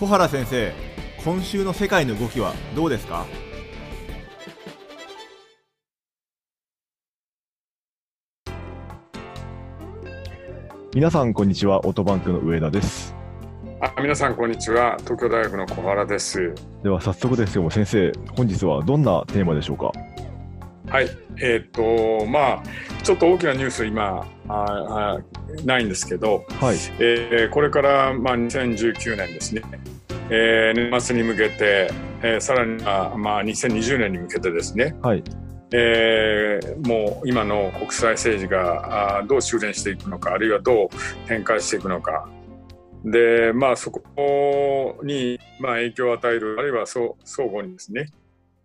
小原先生今週の世界の動きはどうですか？皆さんこんにちはオートバンクの上田です。あ皆さんこんにちは東京大学の小原です。では早速ですけども先生本日はどんなテーマでしょうか？はいえっ、とまあちょっと大きなニュース今ああないんですけど、はい。えーこれからまあ2019年ですね、えー年末に向けて、えーさらにはまあ2020年に向けてですね、はい。えーもう今の国際政治があーどう修練していくのかあるいはどう展開していくのか。でまあそこにまあ影響を与えるあるいは相互にですね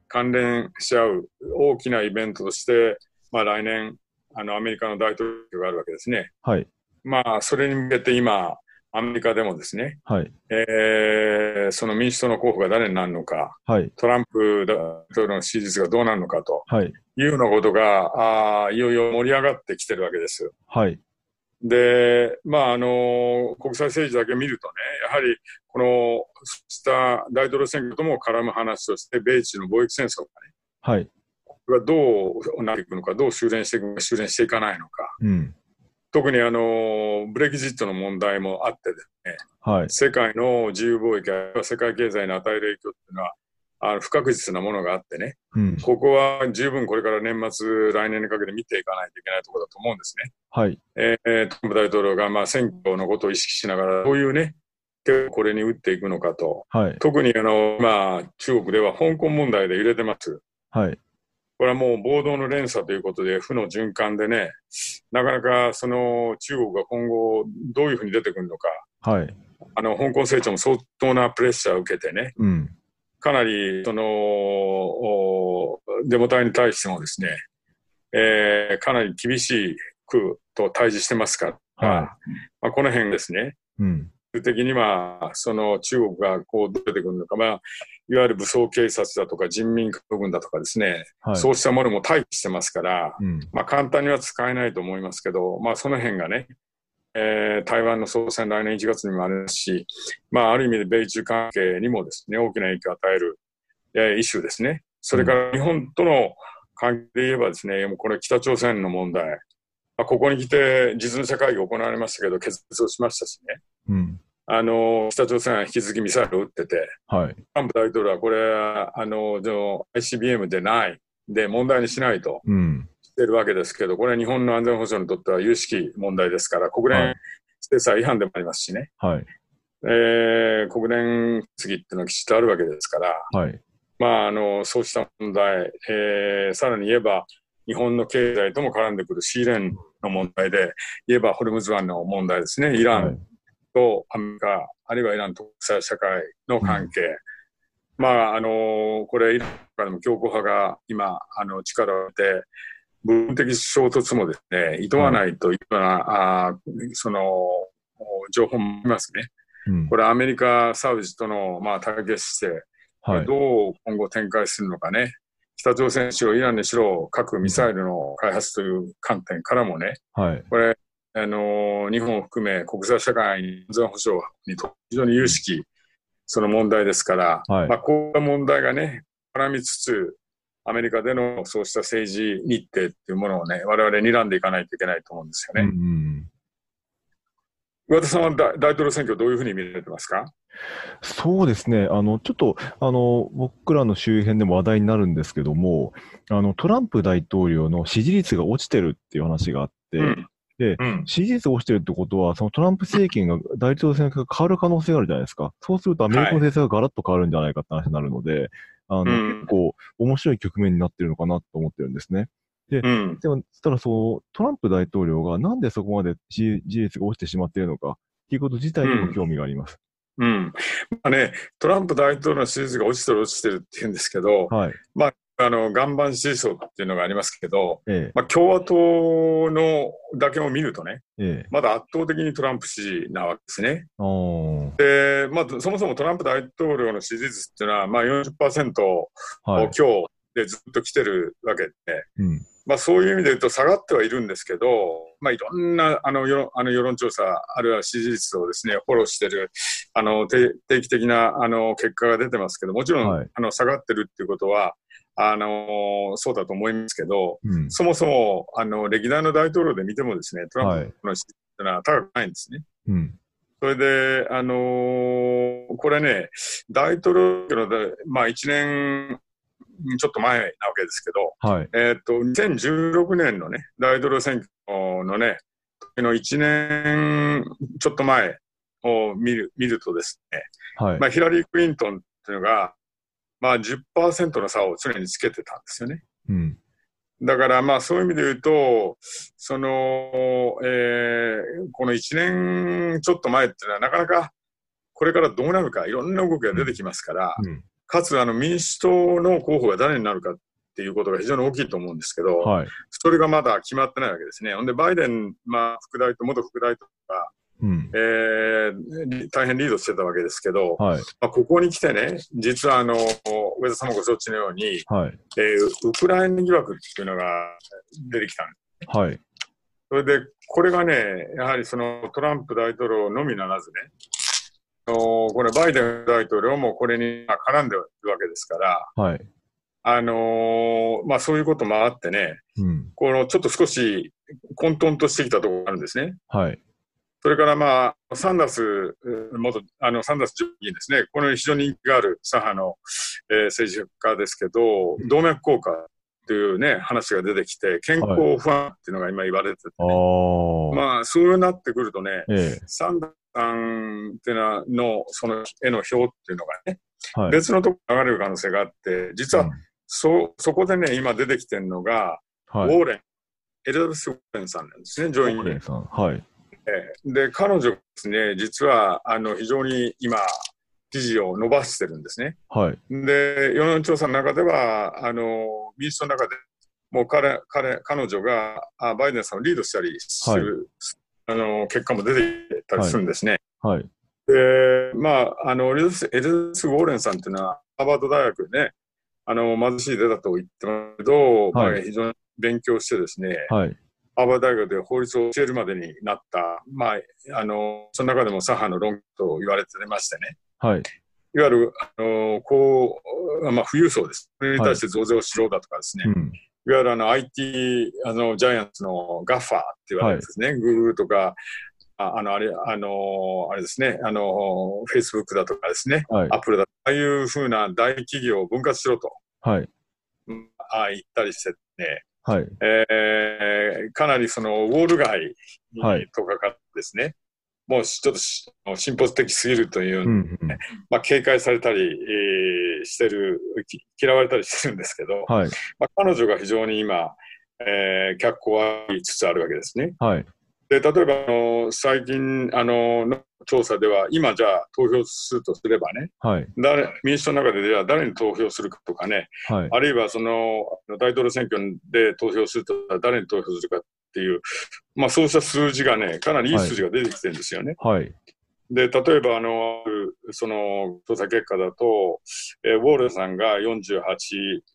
関連し合う大きなイベントとして、まあ、来年あのアメリカの大統領があるわけですね。はい。まあそれに向けて今アメリカでもですね、はい。えーその民主党の候補が誰になるのか。はい。トランプ大統領の支持率がどうなるのかと。はい。いうようなことが、あーいよいよ盛り上がってきてるわけです。はい。で、まあ、あの、国際政治だけ見るとね、やはり、この、した大統領選挙とも絡む話として、米中の貿易戦争がね、はいがどうなっていくのか、どう修練していく修練していかないのか。うん。特にあの、ブレキジットの問題もあってですね、はい。世界の自由貿易や世界経済に与える影響っていうのは、あの不確実なものがあってね、うん。ここは十分これから年末、来年にかけて見ていかないといけないところだと思うんですね。はい。えートランプ大統領がまあ選挙のことを意識しながら、どういうね、手をこれに打っていくのかと、はい。特にあの、まあ、中国では香港問題で揺れてます。はいこれはもう暴動の連鎖ということで、負の循環でね、なかなかその中国が今後どういうふうに出てくるのか、はい。あの香港成長も相当なプレッシャーを受けてね、うん。かなりそのおデモ隊に対してもですね、えーかなり厳しくと対峙してますから、はまあ、この辺ですね、うん。的にはその中国がこう出てくるのか、まあ、いわゆる武装警察だとか人民軍だとかですね、はい。そうしたものも待機してますから、うん。まあ、簡単には使えないと思いますけど、まあ、その辺がね、えー台湾の総裁来年1月にもありますし、まあ、ある意味で米中関係にもですね、大きな影響を与える、えーイシューですね。それから日本との関係で言えばですね、これ北朝鮮の問題、まあ、ここに来て実務者会議が行われましたけど、決裂をしましたしね。うんあの、北朝鮮は引き続きミサイルを撃ってて、はい。トランプ大統領はこれは、あの、でも ICBM でない、で問題にしないとうん。してるわけですけど、これは日本の安全保障にとっては有識問題ですから、国連はい。制裁違反でもありますしね、はい。えー国連次っていうのはきちっとあるわけですから、はい。まあ、あの、そうした問題、えーさらに言えば、日本の経済とも絡んでくるシーレンの問題で、言えばホルムズ湾の問題ですね、イラン、はいとアメリカ、あるいはイランと国際社会の関係、まあ、あの、これ、イランとかでも強硬派が今、あの、力を入れて、部分的衝突もですね、厭わないというような、あーその、情報もありますね。うん。これ、アメリカ、サウジとの、まあ、対決して、はい。どう今後展開するのかね。北朝鮮にしろ、イランにしろ、核ミサイルの開発という観点からもね、はい。これ、あの日本を含め国際社会に安全保障にと非常に有識、その問題ですから、はいまあ、こういった問題がね、絡みつつ、アメリカでのそうした政治日程っていうものをね、我々睨んでいかないといけないと思うんですようんうね。ん岩田さんは大大統領選挙どういうふうに見られてますか？そうですね。あの、ちょっと、あの、僕らの周辺でも話題になるんですけども、あの、トランプ大統領の支持率が落ちてるっていう話があって、うんでうん。支持率が落ちてるってことは、そのトランプ政権が大統領選が変わる可能性があるじゃないですか。そうするとアメリカの政策がガラッと変わるんじゃないかって話になるので、あの、うん結構面白い局面になってるのかなと思ってるんですね。うん。でも、そしたらそう、トランプ大統領がなんでそこまで支持率が落ちてしまっているのかっていうこと自体にも興味があります。うん。まあね、トランプ大統領の支持率が落ちてる落ちてるって言うんですけど、はい。あの、岩盤支持層っていうのがありますけど、えまあ、共和党のだけを見るとね、え、ええ。まだ圧倒的にトランプ支持なわけですね。で、まあ、そもそもトランプ大統領の支持率っていうのは、まあ40%はい。強でずっと来てるわけで、うん。まあ、そういう意味で言うと下がってはいるんですけど、まあ、いろんなあの世あの世論調査、あるいは支持率をですね、フォローしてる、あの定定期的なあの結果が出てますけど、もちろん、はいあの下がってるっていうことは、あのそうだと思いますけど、うん。そもそもあの歴代の大統領で見てもですね、トランはい。プの支持率というのは高くないんですね。うん。それで、あのーこれね、大統領ので、まあ、1年ちょっと前なわけですけど、はい。えーっと、2016年のね、大統領選挙のね、時の1年ちょっと前を見る見るとですね、はい。まあ、ヒラリー・クリントンっていうのが、まあ、10%の差を常につけてたんですよね。うん。だから、まあ、そういう意味で言うと、その、えーこの1年ちょっと前っていうのは、なかなかこれからどうなるか、いろんな動きが出てきますから、うん。かつあの民主党の候補が誰になるかっていうことが非常に大きいと思うんですけど、はい。それがまだ決まってないわけですね。ほんで、バイデン、まあ、副大統領、元副大統領が、うん。えー大変リードしてたわけですけど、はい。まあ、ここに来てね、実はあの、上田さんもご承知のように、はい。えーウクライナ疑惑っていうのが出てきたんですはい。それで、これがね、やはりそのトランプ大統領のみならずね、あのこれ、バイデン大統領もこれにまあ絡んでいるわけですから、はい。あのーまあ、そういうこともあってね、うん。このちょっと少し混沌としてきたところがあるんですね。はい。それから、まあ、サンダースう元、あのサンダース上議員ですね、この非常に人気がある左派の、えー政治家ですけど、動脈硬化というね、話が出てきて、健康不安っていうのが今言われてて、ああ。まあ、そうなってくるとね、ええ。サンダースさんっていうのはの、その絵の表っていうのがね、はい。別のところに流れる可能性があって、実はそ、そこでね、今出てきてるのが、はい。ウォーレン、エリザベス・ウォーレンさんなんですね、上院にオーレン。さん。はい。えーで、彼女ですね、実は、あの、非常に今、支持を伸ばしてるんですね。はい。で、世論調査の中では、あの、民主党の中で、もう彼、彼、彼女が、あバイデンさんをリードしたりする、あの、結果も出てたりするんですね。はい。で、まあ、あの、エリザベス・エベスウォーレンさんっていうのは、ハーバード大学でね、あの、貧しい出だと言ってますけど、まあ、はい非常に勉強してですね、はい。ハーバード大学で法律を教えるまでになった、まあ、あの、その中でも左派の論と言われてましてね、はい。いわゆる、あの、こう、まあ、富裕層です。それに対して増税をしろだとかですね、うん。いわゆるあの IT、あの、ジャイアンツのガッファーって言われるんですね。グーグルとか、ああの、あれ、あの、あれですね、あの、フェイスブックだとかですね、はいア。ップルだとか、ああいうふうな大企業を分割しろと、はい。うんあ言ったりしてね、はい。えーかなりそのウォール街はいとかからですね、もうちょっとし進歩的すぎるという、うん。うんまあ、警戒されたり、えーしてる、き嫌われたりしてるんですけど、はい。まあ、彼女が非常に今、えー脚光を浴びつつあるわけですね。はい。で、例えば、あの最近あのの調査では、今じゃあ投票するとすればね、はい。誰民主党の中でじゃあ誰に投票するかとかね、はい。あるいはその大統領選挙で投票すると誰に投票するかっていう、まあ、そうした数字がね、かなりいい数字が出てきてるんですよね。はい。で、例えば、あの、その調査結果だと、えーウォーレンさんが48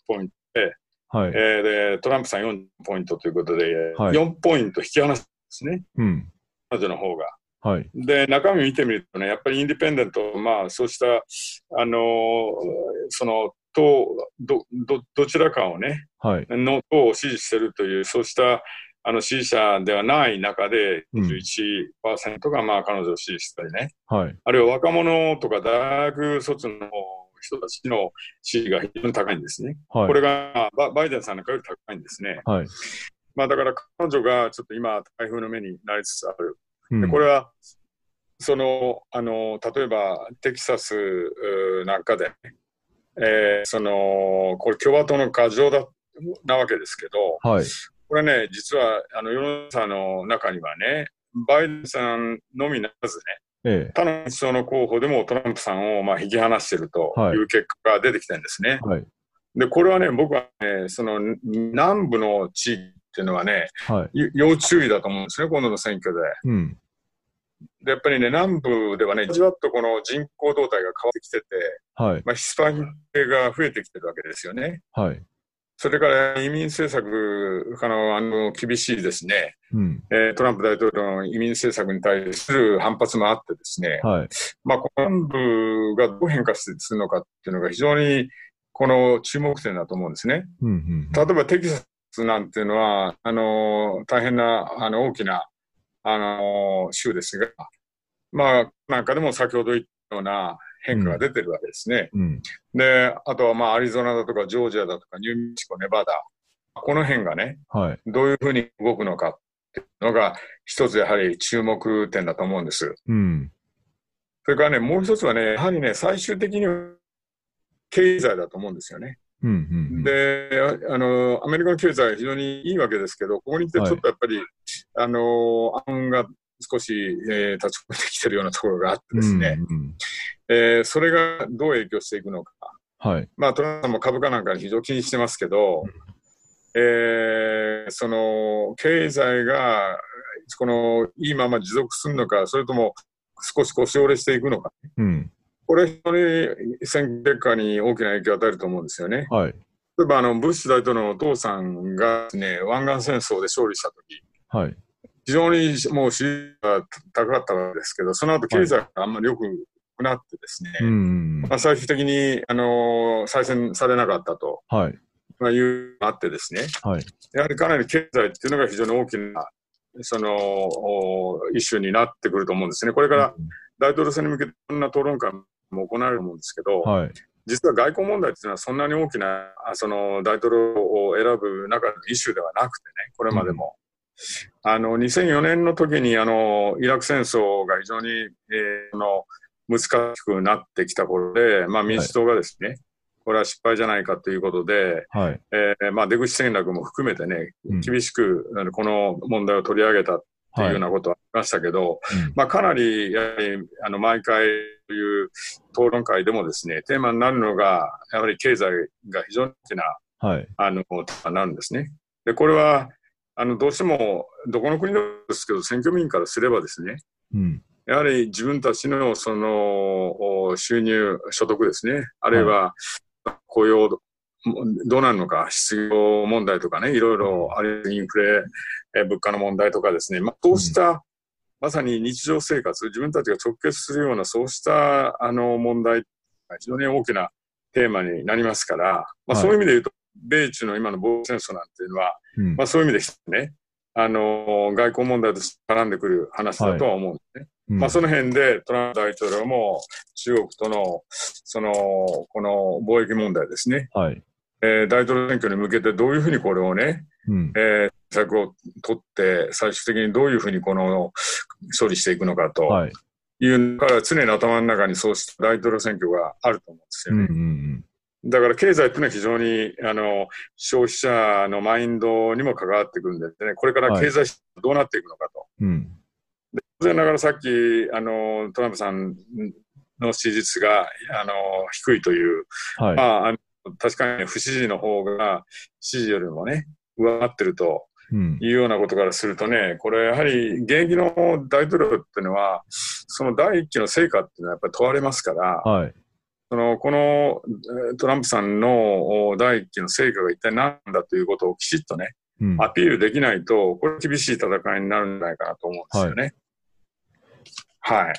ポイントで、はい。えーで、トランプさん4ポイントということで、はい4ポイント引き離すんですね、うん。彼女の方が。はい。で、中身見てみるとね、やっぱりインディペンデント、まあ、そうした、あのーその、党、ど、ど、どちらかをね、はい。の党を支持しているという、そうした、あの、支持者ではない中で、うん21%が、まあ、彼女を支持したりね、はい。あるいは若者とか大学卒の人たちの支持が非常に高いんですね。はい。これがババイデンさんのかより高いんですね。はい。まあだから彼女がちょっと今台風の目になりつつある。うんでこれは、その、あの、例えばテキサスなんかで、えーその、これ共和党の過剰だ、なわけですけど、はい。これね、実は、あの、世の中の中にはね、バイデンさんのみならずね、ええ。他の民主党の候補でもトランプさんをまあ引き離しているとはいいう結果が出てきてるんですね。はい。で、これはね、僕はね、その南部の地域っていうのはね、はい。ゆ要注意だと思うんですね、今度の選挙で。うん。で、やっぱりね、南部ではね、じわっとこの人口動態が変わってきてて、はい。まあ、ヒスパニック系が増えてきてるわけですよね。はい。それから移民政策かのあの厳しいですね、うん。えートランプ大統領の移民政策に対する反発もあってですね、はい。まあ、南部がどう変化するのかっていうのが非常にこの注目点だと思うんですね。うん。うん。例えばテキサスなんていうのは、あの、大変な、あの、大きな、あの、州ですが、まあ、なんかでも先ほど言ったような変化が出てるわけですね。うん。で、あとはまあ、アリゾナだとか、ジョージアだとか、ニューメキシコ、ネバダ、この辺がね、はい。どういうふうに動くのかっていうのが、一つやはり注目点だと思うんです。うん。それからね、もう一つはね、やはりね、最終的には経済だと思うんですよね。うん。うん。で、ああの、アメリカの経済は非常にいいわけですけど、ここに来てちょっとやっぱり、あの、暗雲が少し、えー立ち込めてきてるようなところがあってですね、うん。えーそれがどう影響していくのか。はい。まあ、トランプさんも株価なんかに非常に気にしてますけど、えーその、経済が、この、いいまま持続するのか、それとも少し腰折れしていくのか。うん。これ、非常に選挙結果に大きな影響を与えると思うんですよね。はい。例えば、あの、ブッシュ大統領のお父さんがですね、湾岸戦争で勝利したとき、はい。非常にもう支持が高かったわけですけど、その後経済があんまり良くなってですね、うん。まあ、最終的に、あの再選されなかったと、はい。まあ、いうのがあってですね、はい。やはりかなり経済っていうのが非常に大きな、その、おイシューになってくると思うんですね。これから大統領選に向けてこんな討論会も行われると思うんですけど、はい。実は外交問題っていうのはそんなに大きな、あその大統領を選ぶ中のイシューではなくてね、これまでも。あの、2004年の時に、あの、イラク戦争が非常に、えーあの、難しくなってきた頃で、まあ民主党がですね、これは失敗じゃないかということで、はい。えーまあ出口戦略も含めてねうん、厳しく、この問題を取り上げたっていうようなことはありましたけど、うんまあ、かなり、やはり、あの、毎回という討論会でもですね、テーマになるのが、やはり経済が非常に大きな、はい。あの、テーマになるんですね。で、これは、あの、どうしても、どこの国でもですけど、選挙民からすればですね、うん。やはり自分たちの、その、お収入、所得ですね、あるいは、雇用、どうなるのか、失業問題とかね、いろいろ、あるいはインフレ、えー物価の問題とかですね、まあ、こうした、まさに日常生活、自分たちが直結するような、そうした、あの、問題が非常に大きなテーマになりますから、まあ、はいそういう意味で言うと、米中の今の防衛戦争なんていうのは、うんまあ、そういう意味でね、あの、外交問題として絡んでくる話だとは思うんですね。まあ、その辺でトランプ大統領も中国との、その、この貿易問題ですね。はい。えー大統領選挙に向けてどういうふうにこれをね、うん。えー策を取って、最終的にどういうふうにこの処理していくのかとはい。いうのから常に頭の中にそうした大統領選挙があると思うんですようん。うね。ん。だから経済っていうのは非常に、あの、消費者のマインドにも関わってくるんでね、これから経済どうなっていくのかと。うん。当然ながらさっき、あの、トランプさんの支持率が、あの、低いという、はい。まあ、あの確かに不支持の方が支持よりもね、上回ってるとうん。いうようなことからするとね、これやはり現役の大統領っていうのは、その第一期の成果っていうのはやっぱり問われますから、はい。その、このえートランプさんのお第一期の成果が一体何だということをきちっとね、うん。アピールできないと、これ厳しい戦いになるんじゃないかなと思うんですよね。はい。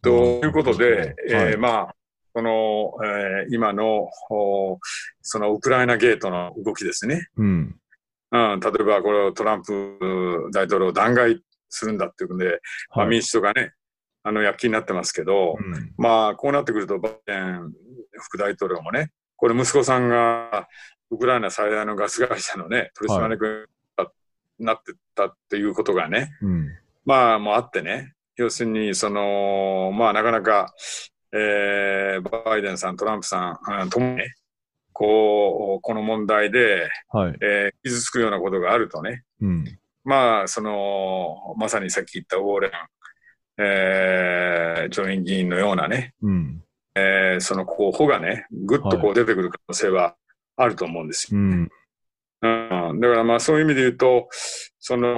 ということで、えーはいまあ、その、えー今の、おそのウクライナゲートの動きですね。うん。うん、例えば、これをトランプ大統領を弾劾するんだっていうので、まあ、はい。民主党がね、あの、躍起になってますけど、うんまあ、こうなってくると、バイデン副大統領もね、これ息子さんが、ウクライナ最大のガス会社のね、取締役になってたっていうことがね、うん。まあ、もうあってね、要するに、その、まあ、なかなか、えー、バイデンさん、トランプさん、うんともにね、こう、この問題で、はい。えー傷つくようなことがあるとね、うん。まあ、その、まさにさっき言ったウォーレン、えー、上院議員のようなね、うん。えーその候補がね、ぐっとこう出てくる可能性はあると思うんですよ。うん。うん、だからまあそういう意味で言うと、その、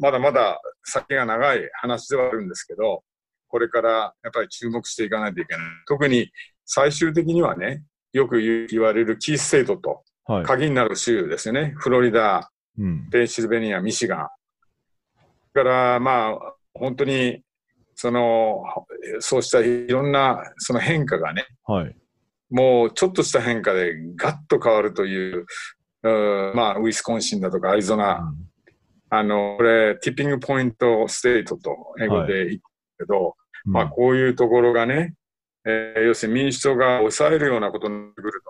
まだまだ先が長い話ではあるんですけど、これからやっぱり注目していかないといけない。特に最終的にはね、よく言われるキーステートと、はい。鍵になる州ですよね。フロリダ、うん。ペンシルベニア、ミシガン。だから、まあ、本当に、その、そうしたいろんなその変化がね、はい。もうちょっとした変化でガッと変わるという、うんまあ、ウィスコンシンだとかアリゾナ、あの、これ、ティッピングポイントステートと英語で言ったけど、うんまあ、こういうところがね、えー要するに民主党が抑えるようなことになってくる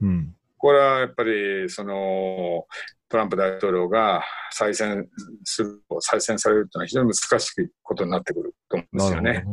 とね、うん。これはやっぱり、その、トランプ大統領が再選する、再選されるというのは非常に難しいことになってくると思うんですよね。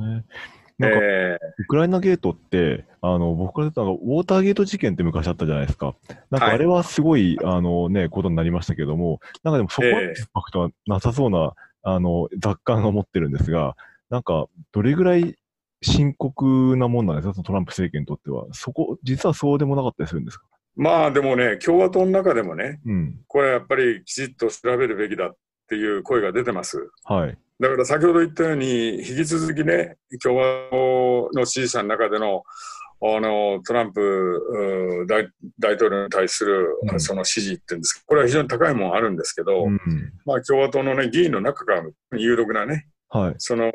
なんか、えウクライナゲートって、あの、僕から言うとなんか、ウォーターゲート事件って昔あったじゃないですか。なんかはいあれはすごい、あのね、ことになりましたけども、なんかでもそこまでええインパクトはなさそうな、あの、雑感が持ってるんですが、なんか、どれぐらい深刻なもんなんですか、そのトランプ政権にとっては。そこ、実はそうでもなかったりするんですか？まあでもね、共和党の中でもね、うん。べこれやっぱりきちっと調べるべきだっていう声が出てます。はい。だから先ほど言ったように、引き続きね、共和党の支持者の中での、あの、トランプう大大統領に対するうんその支持っていうんですか、これは非常に高いもんあるんですけど、うん。まあ共和党のね、議員の中から有力なね、はい。その、あ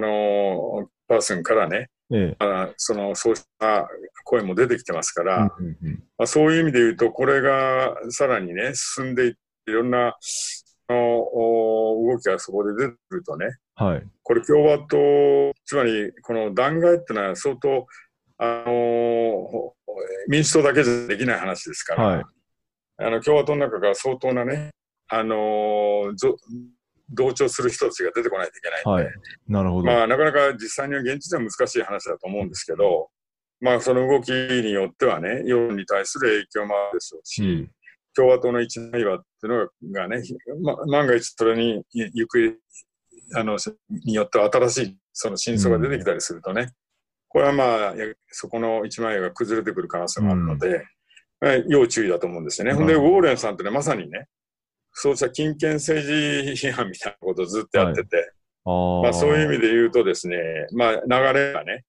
の、パーソンからね、ええ。あその、そうした声も出てきてますから、うんうんうんまあ、そういう意味で言うと、これがさらにね、進んでいって、いろんなあのお動きがそこで出てくるとね、はい。これ共和党、つまりこの弾劾ってのは相当、あの民主党だけじゃできない話ですから、はいあの共和党の中から相当なね、あのぞ同調する人たちが出てこないといけないんで、はい。なるほど。まあ、なかなか実際には現実では難しい話だと思うんですけど、まあ、その動きによってはね、世論に対する影響もあるでしょうし、うん共和党の一枚岩っていうのがね、ま、万が一それに行方、あの、によっては新しいその真相が出てきたりするとね、これはまあ、やそこの一枚岩が崩れてくる可能性もあるので、まあ要注意だと思うんですよね。ほんで、ウォーレンさんってね、まさにね、そうした金権政治批判みたいなことをずっとやってて、あーまあ、そういう意味で言うとですね、まあ、流れがね、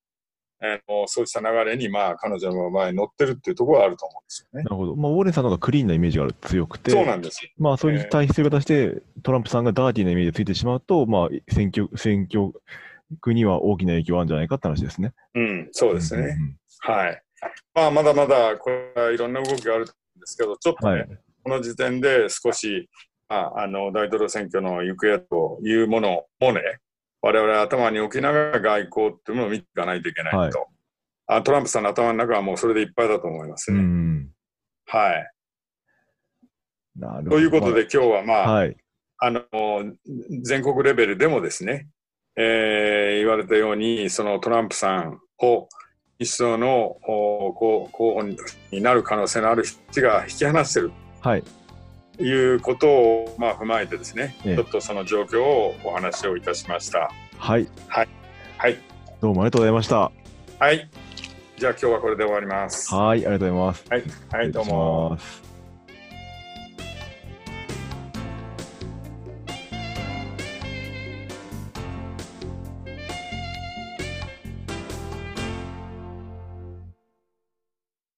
あのそうした流れに、まあ、彼女の場合乗ってるっていうところはあると思うんですよねな。るほど。まあ、ウォーレンさんの方がクリーンなイメージが強くて、そうなんです。まあ、それに対して形して、トランプさんがダーティーなイメージがついてしまうと、まあ、選挙、選挙区には大きな影響があるんじゃないかって話ですね。うん、そうですね。んはい。まあ、まだまだ、これはいろんな動きがあるんですけど、ちょっとね、はい。この時点で少し、まあ、あの、大統領選挙の行方というものもね、我々頭に置きながら外交っていうものを見ていかないといけないと。あトランプさんの頭の中はもうそれでいっぱいだと思いますうね。ん。はい。なるほど。ということで、今日はまあ、はい。あの、全国レベルでもですね、えー言われたように、そのトランプさんを民主党のお候候補になる可能性のある人が引き離しているはい。ということを、まあ、踏まえてですね、ええちょっとその状況をお話をいたしました。はい。はい。どうもありがとうございました。はい。じゃあ今日はこれで終わります。はい。ありがとうございます。はい。はい、どうも。